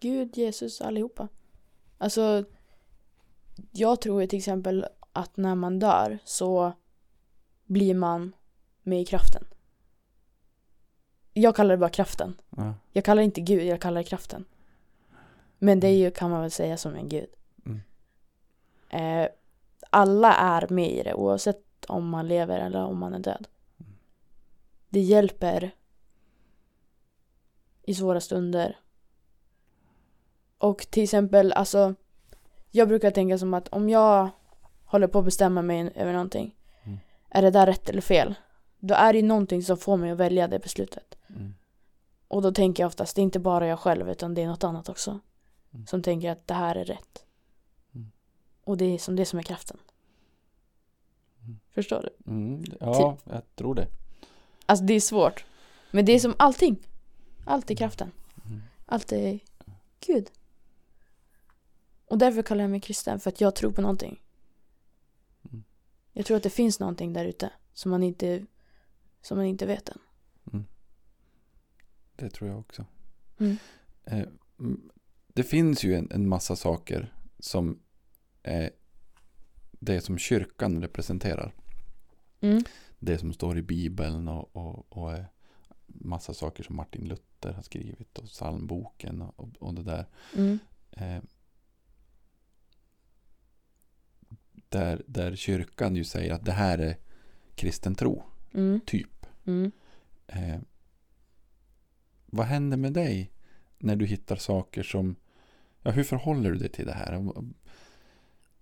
Gud, Jesus, allihopa. Alltså, jag tror ju till exempel att när man dör så blir man med i kraften. Jag kallar det bara kraften. Ja. Jag kallar det inte Gud, jag kallar det kraften. Men det är ju, kan man väl säga, som en Gud. Mm. Eh, alla är med i det, oavsett om man lever eller om man är död. Mm. Det hjälper i svåra stunder. Och till exempel, alltså, jag brukar tänka som att om jag håller på att bestämma mig över någonting, Mm. är det där rätt eller fel? Då är det ju någonting som får mig att välja det beslutet. Mm. Och då tänker jag oftast, det är inte bara jag själv utan det är något annat också. Mm. Som tänker att det här är rätt. Mm. Och det är som det som är kraften. Mm. Förstår du? Mm. Ja, jag tror det. Alltså det är svårt. Men det är som allting. Allt är kraften. Allt är Gud. Och därför kallar jag mig kristen, för att jag tror på någonting. Mm. Jag tror att det finns någonting där ute som man inte, som man inte vet än. Det tror jag också. Mm. Eh, mm, det finns ju en, en massa saker som är det som kyrkan representerar. Mm. Det som står i Bibeln och, och, och massa saker som Martin Luther har skrivit och psalmboken och, och det där. Mm. Eh, där, där kyrkan ju säger att det här är kristen tro, Mm. typ. Mm. Eh, vad händer med dig när du hittar saker som, ja hur förhåller du dig till det här?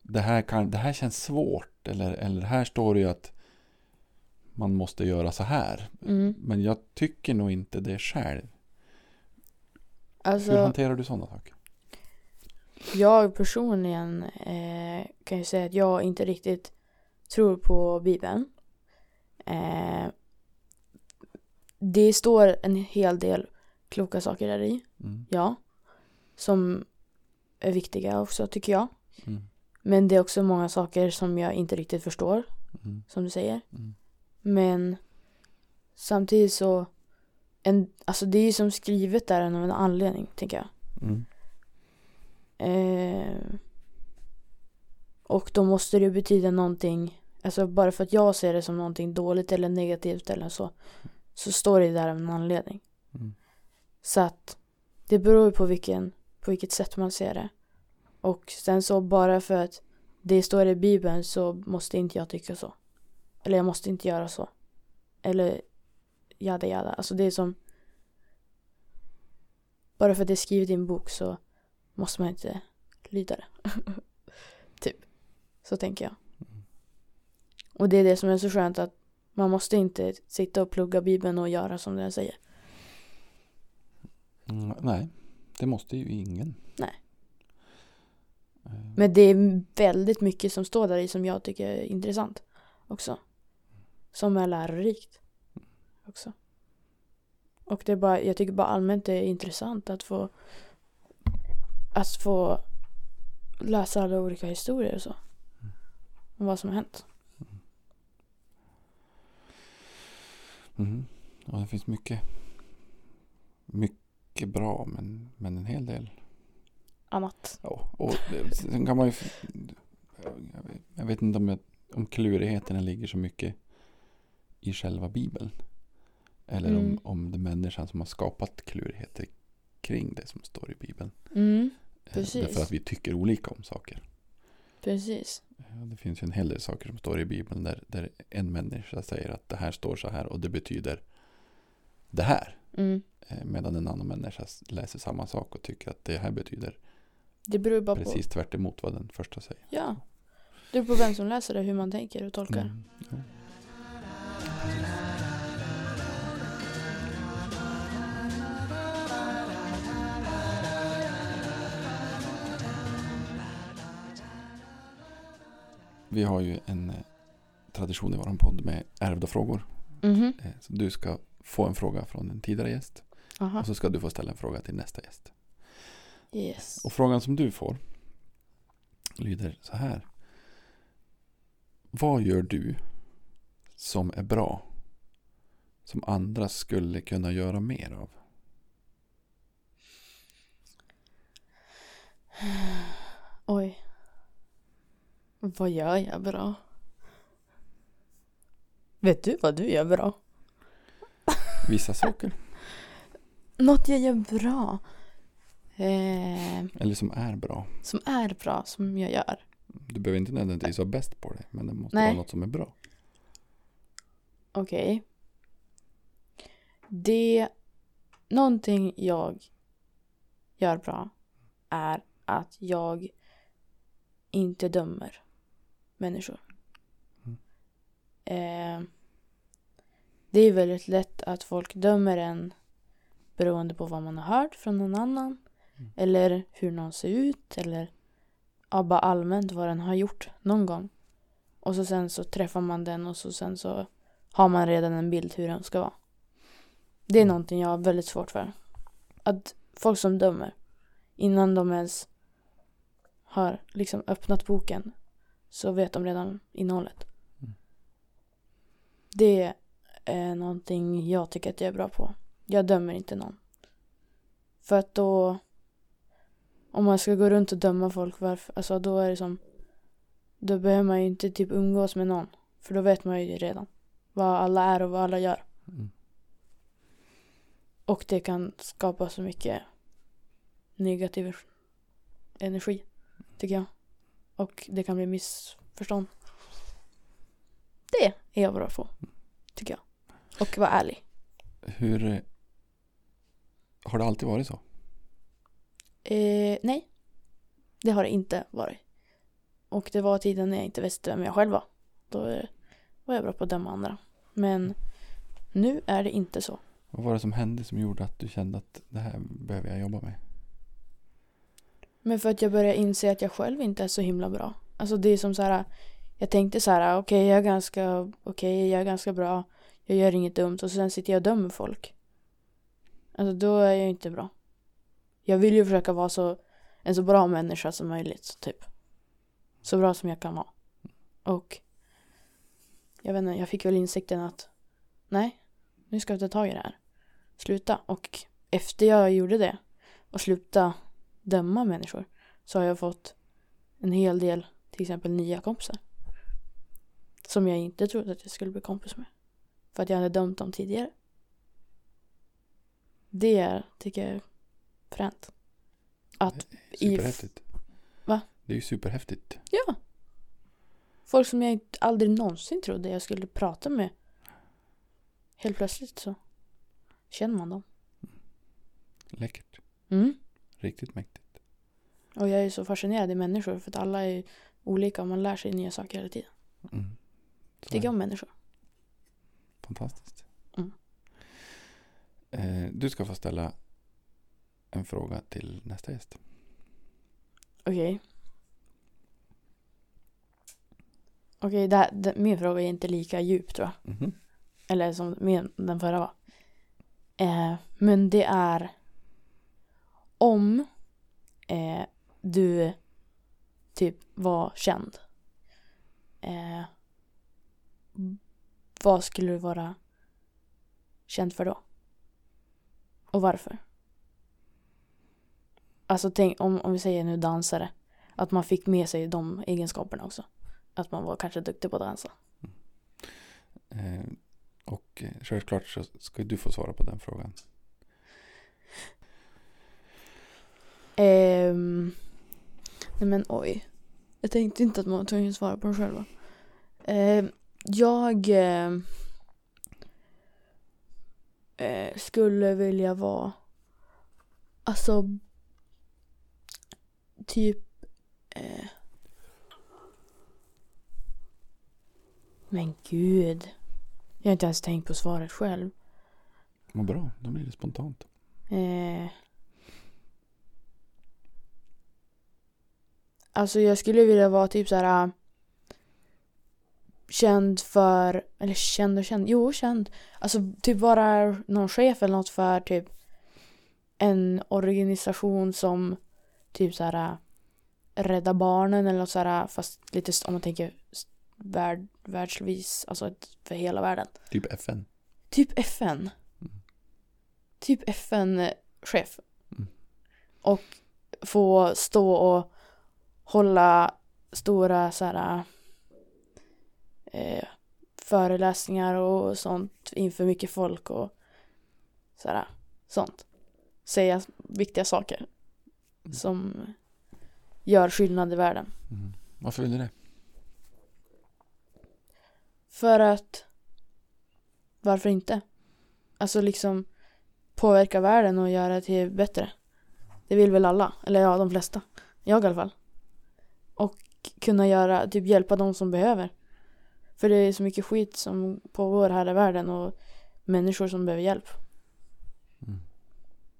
Det här, kan, det här känns svårt eller, eller här står det ju att man måste göra så här. Mm. Men jag tycker nog inte det själv. Hur Alltså, hanterar du sådana saker? Jag personligen eh, kan ju säga att jag inte riktigt tror på Bibeln. Eh, det står en hel del kloka saker där i, Mm. ja. Som är viktiga också tycker jag. Mm. Men det är också många saker som jag inte riktigt förstår, Mm. som du säger. Mm. Men samtidigt så, en, alltså det är ju som skrivet där av en anledning, tänker jag. Eh, och då måste det betyda någonting, alltså bara för att jag ser det som någonting dåligt eller negativt eller så, så står det där av en anledning. Mm. Så att det beror ju på vilken, på vilket sätt man ser det. Och sen så bara för att det står i bibeln så måste inte jag tycka så. Eller jag måste inte göra så. Eller jada jada. Alltså det är som bara för att det är skrivet i en bok så måste man inte lyda det. typ. Så tänker jag. Och det är det som är så skönt att man måste inte sitta och plugga bibeln och göra som den säger. Mm, nej, det måste ju ingen. Nej. Eh, Men det är väldigt mycket som står där i som jag tycker är intressant också. Som är lärorikt också. Och det är bara, jag tycker bara allmänt det är intressant att få att få läsa alla olika historier och så. Om vad som har hänt. Mm. Ja, det finns mycket, Mycket bra, men, men en hel del. Annat. Ja, och sen kan man ju... Jag vet, inte om, jag, om klurigheten ligger så mycket i själva Bibeln. Eller Mm. om, om det är människan som har skapat klurigheter kring det som står i Bibeln. Mm, Precis. Därför att vi tycker olika om saker. precis. Det finns ju en hel del saker som står i Bibeln där, där en människa säger att det här står så här och det betyder det här. Mm. Eh, Medan en annan människa läser samma sak och tycker att det här betyder Det beror bara på. precis tvärt emot vad den första säger. Ja. Det beror på vem som läser det, hur man tänker och tolkar. Mm, ja. Vi har ju en eh, tradition i vår podd med ärvda frågor. Eh, Så du ska få en fråga från en tidigare gäst Aha. och så ska du få ställa en fråga till nästa gäst. Yes. Och frågan som du får lyder så här. Vad gör du som är bra som andra skulle kunna göra mer av? Oj. Vad gör jag bra? Vet du vad du gör bra? Vissa saker. Något jag gör bra. Eh, Eller som är bra. som är bra, som jag gör. Du behöver inte nödvändigtvis vara bäst på det. Men det måste Nej. vara något som är bra. Okej. Det... Någonting jag gör bra är att jag inte dömer människor. Mm. Eh, det är väldigt lätt att folk dömer en beroende på vad man har hört från någon annan. Mm. Eller hur någon ser ut. Eller ja, bara allmänt vad den har gjort någon gång. Och så sen så träffar man den och så sen så har man redan en bild hur den ska vara. Det är Mm. någonting jag har väldigt svårt för. Att folk som dömer innan de ens har liksom öppnat boken så vet de redan innehållet. Mm. Det är någonting jag tycker att jag är bra på. Jag dömer inte någon. För att då om man ska gå runt och döma folk varför, alltså då är det som då behöver man ju inte typ umgås med någon. För då vet man ju redan vad alla är och vad alla gör. Mm. Och det kan skapa så mycket negativ energi, tycker jag. Och det kan bli missförstånd. Det är jag bra på, tycker jag. Och vara ärlig. Hur... Har det alltid varit så? Eh, nej, det har det inte varit. Och det var tiden när jag inte visste vem jag själv var. Då eh, var jag bra på att döma andra. Men nu är det inte så. Vad var det som hände som gjorde att du kände att det här behöver jag jobba med? Men för att jag börjar inse att jag själv inte är så himla bra. Alltså det är som så här. Jag tänkte så här, okej jag är ganska, okej jag är ganska bra. Jag gör inget dumt och sen sitter jag och dömer folk. Alltså då är jag inte bra. Jag vill ju försöka vara så, en så bra människa som möjligt, typ. Så bra som jag kan vara. Och jag vet inte, jag fick väl insikten att nej, nu ska vi ta tag i det här. Sluta. Och efter jag gjorde det och sluta döma människor så har jag fått en hel del till exempel nya kompisar. Som jag inte trodde att jag skulle bli kompis med. För att jag hade dömt dem tidigare. Det är, tycker jag är fränt. Att Superhäftigt. Va? Det är ju superhäftigt. Ja. Folk som jag aldrig någonsin trodde jag skulle prata med. Helt plötsligt så känner man dem. Läckert. Mm. Riktigt mäktigt. Och jag är så fascinerad i människor för att alla är olika och man lär sig nya saker hela tiden. Mm. Tycker om människor. Fantastiskt. Mm. Eh, du ska få ställa en fråga till nästa gäst. Okej. Okej, det här- det- min fråga är inte lika djup tror jag. Mhm. Eller som min, den förra var. Eh, men det är om eh, du typ var känd. Eh, vad skulle du vara känd för då? Och varför? Alltså tänk om, om vi säger nu dansare. Att man fick med sig de egenskaperna också. Att man var kanske duktig på att dansa. Mm. Eh, och eh, självklart så ska du få svara på den frågan. Ehm, nej men oj. Jag tänkte inte att man var tvungen att svara på den själva. Ehm, jag eh, eh, skulle vilja vara alltså typ eh, men gud. Jag har inte ens tänkt på svaret själv. Vad bra, då blir det spontant. Eh, alltså jag skulle vilja vara typ så här äh, känd för, eller känd och känd, jo känd. Alltså typ vara någon chef eller något för typ en organisation som typ så här äh, Rädda Barnen eller något så här fast lite om man tänker värld, världsvis, alltså för hela världen. Typ FN. Typ FN. Mm. Typ FN-chef. Mm. Och få stå och hålla stora så här, eh, föreläsningar och sånt inför mycket folk och så här, sånt. Säga viktiga saker Mm. som gör skillnad i världen. Mm. Varför vill du det? För att varför inte? Alltså liksom påverka världen och göra det till bättre. Det vill väl alla, eller ja, de flesta. Jag i alla fall. Och kunna göra, typ hjälpa de som behöver. För det är så mycket skit som pågår här i världen och människor som behöver hjälp. Mm.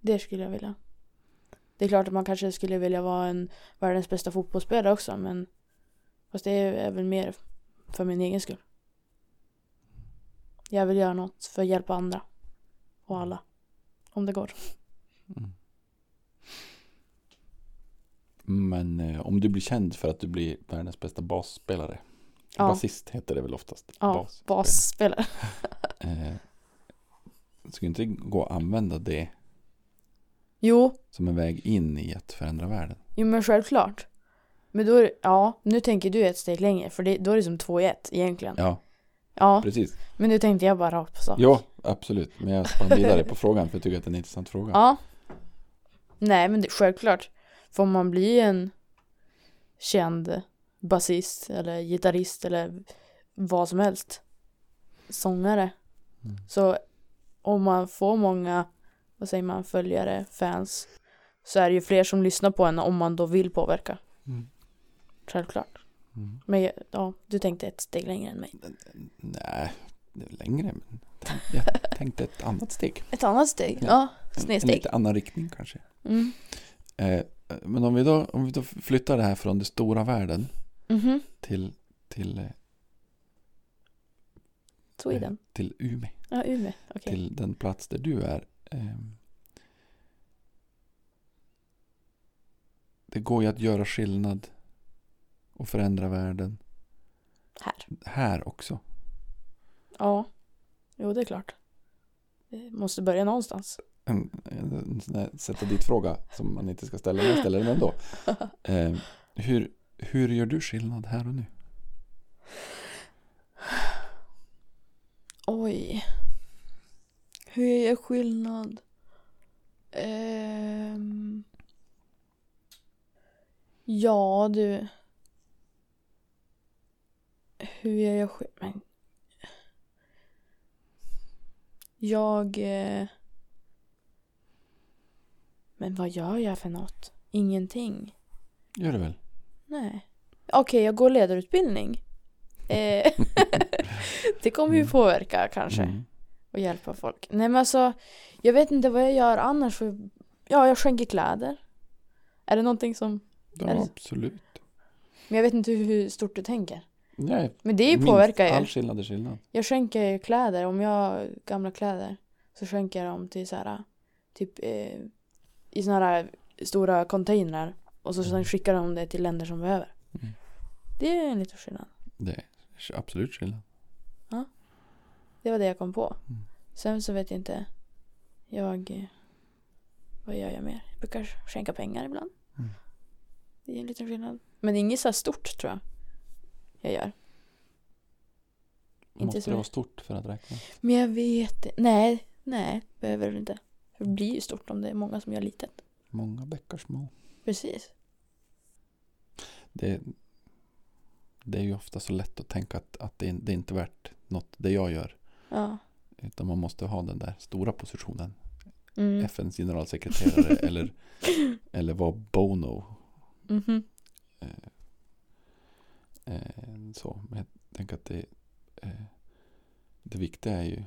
Det skulle jag vilja. Det är klart att man kanske skulle vilja vara en världens bästa fotbollsspelare också men fast det är väl mer för min egen skull. Jag vill göra något för att hjälpa andra. Och alla. Om det går. Mm. Men eh, om du blir känd för att du blir världens bästa basspelare. Ja. Basist heter det väl oftast. Ja, Basspelare. basspelare. Eh, skulle inte gå att använda det Jo, som en väg in i att förändra världen? jo men självklart. Men då är det, ja, nu tänker du ett steg längre för det, då är det som två i ett egentligen. Ja, Ja, precis. men nu tänkte jag bara rakt på sak. Ja, absolut. Men jag spann vidare på frågan för jag tycker att det är en intressant fråga. Ja. Nej men det, självklart. Får man bli en känd basist eller gitarrist eller vad som helst. Sångare. Mm. Så om man får många, vad säger man, följare, fans. Så är det ju fler som lyssnar på en om man då vill påverka. Mm. Självklart. Mm. Men ja, du tänkte ett steg längre än mig. Nej, längre. Men jag tänkte ett annat steg. Ett annat steg? Ja. Ja, En, en snedsteg. lite annan riktning kanske. Mm. Eh, men om vi, då, om vi då flyttar det här från den stora världen Mhm. till, till, eh, Sweden. till Umeå. Ja, Umeå. Okej. Till den plats där du är. ehm, det går ju att göra skillnad och förändra världen Här. här också. Ja. Jo, det är klart. Det måste börja någonstans. En, en, sån här sätta dit fråga som man inte ska ställa men jag ställer den ändå. Eh, hur, hur gör du skillnad här och nu? Oj. Hur gör jag skillnad? Ehm. Ja, du. Hur gör jag skillnad? Jag... Eh... Men vad gör jag för något? Ingenting. Gör det väl? Nej. Okej, jag går ledarutbildning. Eh, det kommer ju Mm. påverka kanske. Mm. Och hjälpa folk. Nej men alltså, jag vet inte vad jag gör annars. För, ja, jag skänker kläder. Är det någonting som... Ja, absolut. Men jag vet inte hur, stort du tänker. Nej, Men det minst påverkar ju. All skillnad är skillnad. Jag skänker ju kläder. Om jag har gamla kläder så skänker jag dem till så här, typ eh, i såna här stora containrar. Och så sen skickar de det till länder som behöver. Mm. Det är en liten skillnad. Det är absolut skillnad. Det var det jag kom på. Mm. Sen så vet jag inte. Jag... vad gör jag mer? Jag brukar skänka pengar ibland. Mm. Det är en liten skillnad. Men det är inget så här stort tror jag. Jag gör. Inte Måste så det vara stort för att räkna? Men jag vet Nej, nej, behöver det inte. För det blir ju stort om det är många som gör litet. Många bäckar små. Precis. Det, det är ju ofta så lätt att tänka att, att det, det är inte värt något det jag gör. Ja. Utan man måste ha den där stora positionen. Mm. FNs generalsekreterare eller, eller vara Bono. Mhm. Eh, eh, så. Men jag tänker att det, eh, det viktiga är ju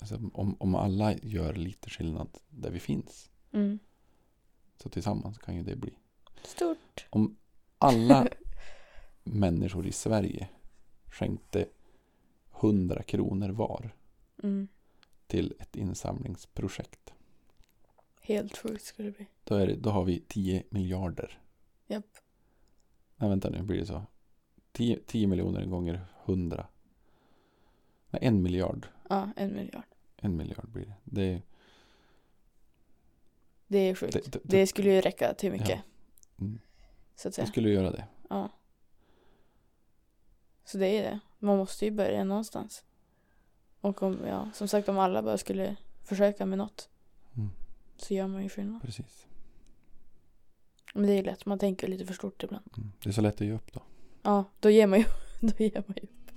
alltså, om, om alla gör lite skillnad där vi finns. Mm. Så tillsammans kan ju det bli. Stort. Om alla människor i Sverige skänkte 100 kronor var Mm. till ett insamlingsprojekt. Helt sjukt skulle det bli. Då, är det, då har vi 10 miljarder. Japp. Nej, vänta nu, blir det så? 10, 10 miljoner gånger 100. Nej, en miljard. Ja, en miljard. En miljard blir det. Det, Det är sjukt. det, Det, det, skulle ju räcka till mycket. Mm. Så att det säga. skulle göra det. Ja. Så det är det. Man måste ju börja någonstans. Och om, ja, som sagt om alla bara skulle försöka med något Mm. så gör man ju skillnad. Precis. Men det är lätt, man tänker lite för stort ibland. Mm. Det är så lätt att ge upp då. Ja, då ger man ju, då ger man ju upp.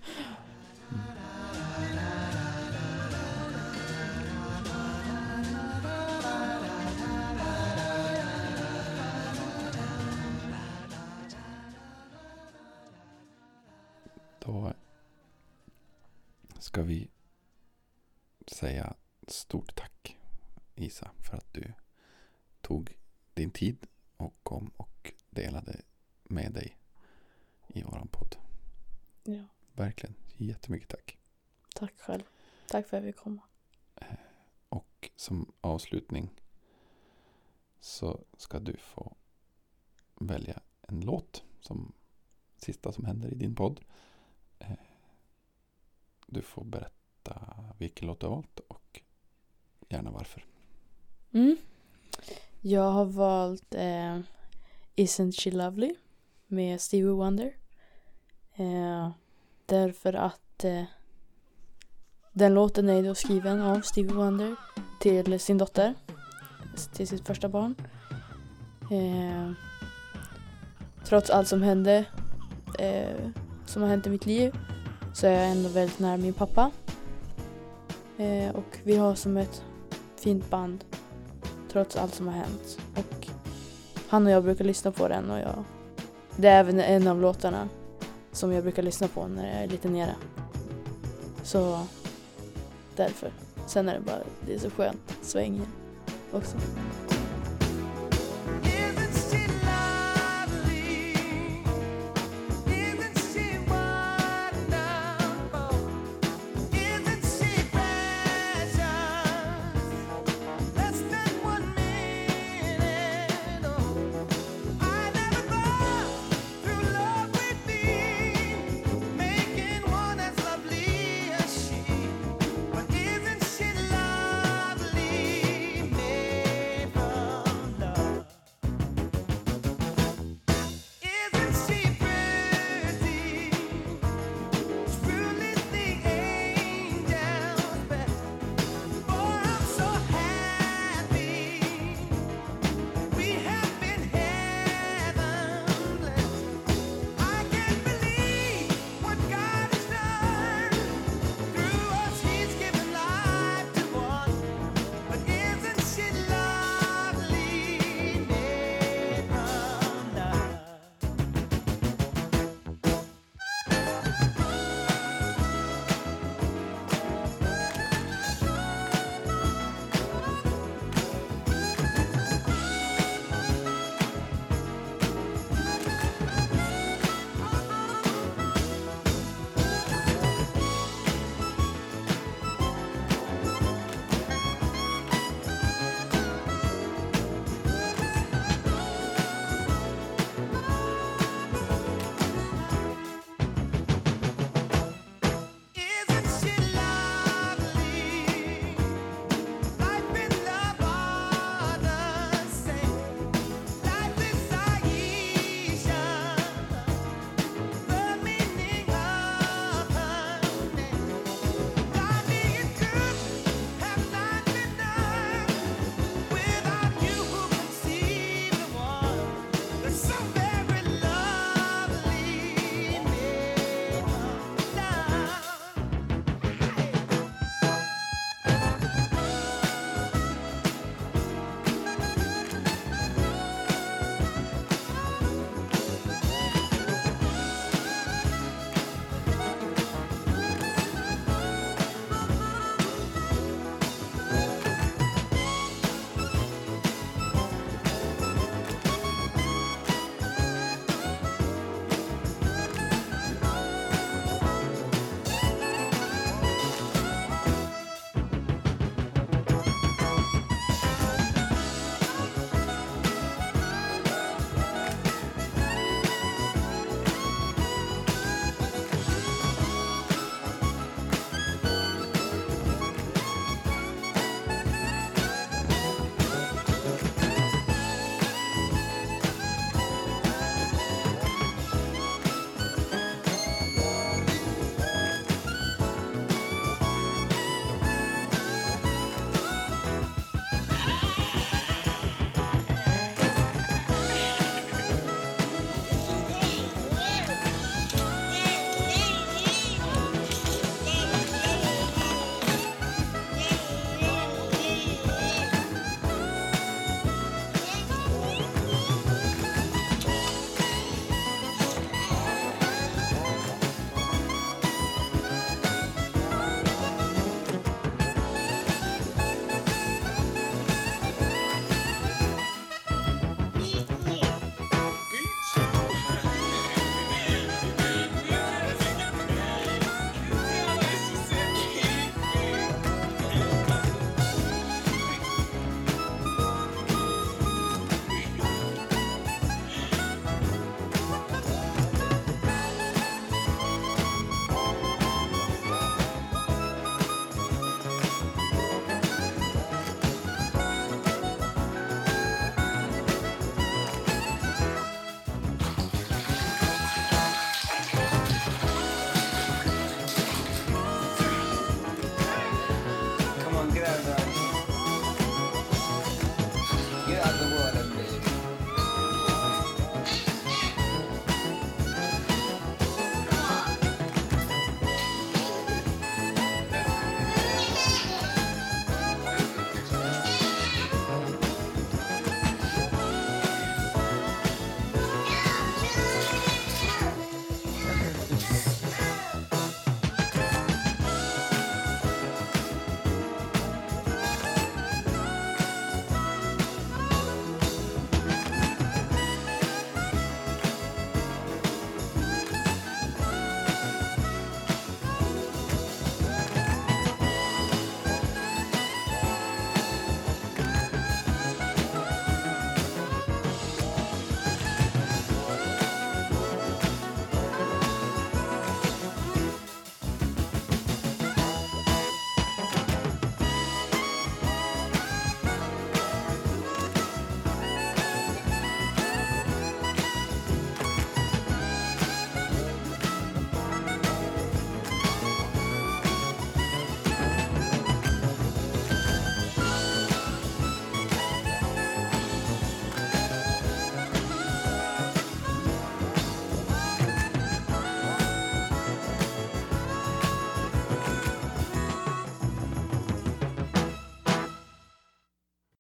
Då ska vi säga stort tack Isa för att du tog din tid och kom och delade med dig i våran podd. Ja, Verkligen jättemycket tack. tack själv. Tack för att vi kom. Och som avslutning så ska du få välja en låt som sista som händer i din podd. Du får berätta vilken låt du har valt och gärna varför. Mm. Jag har valt eh, Isn't She Lovely med Stevie Wonder. Eh, därför att eh, den låten är då skriven av Stevie Wonder till sin dotter. Till sitt första barn. Eh, trots allt som hände, eh, som har hänt i mitt liv, så är jag ändå väldigt nära min pappa. Eh, och vi har som ett fint band trots allt som har hänt. Och han och jag brukar lyssna på den och jag... Det är även en av låtarna som jag brukar lyssna på när jag är lite nere. Så därför. Sen är det bara, det är så skönt svängen också.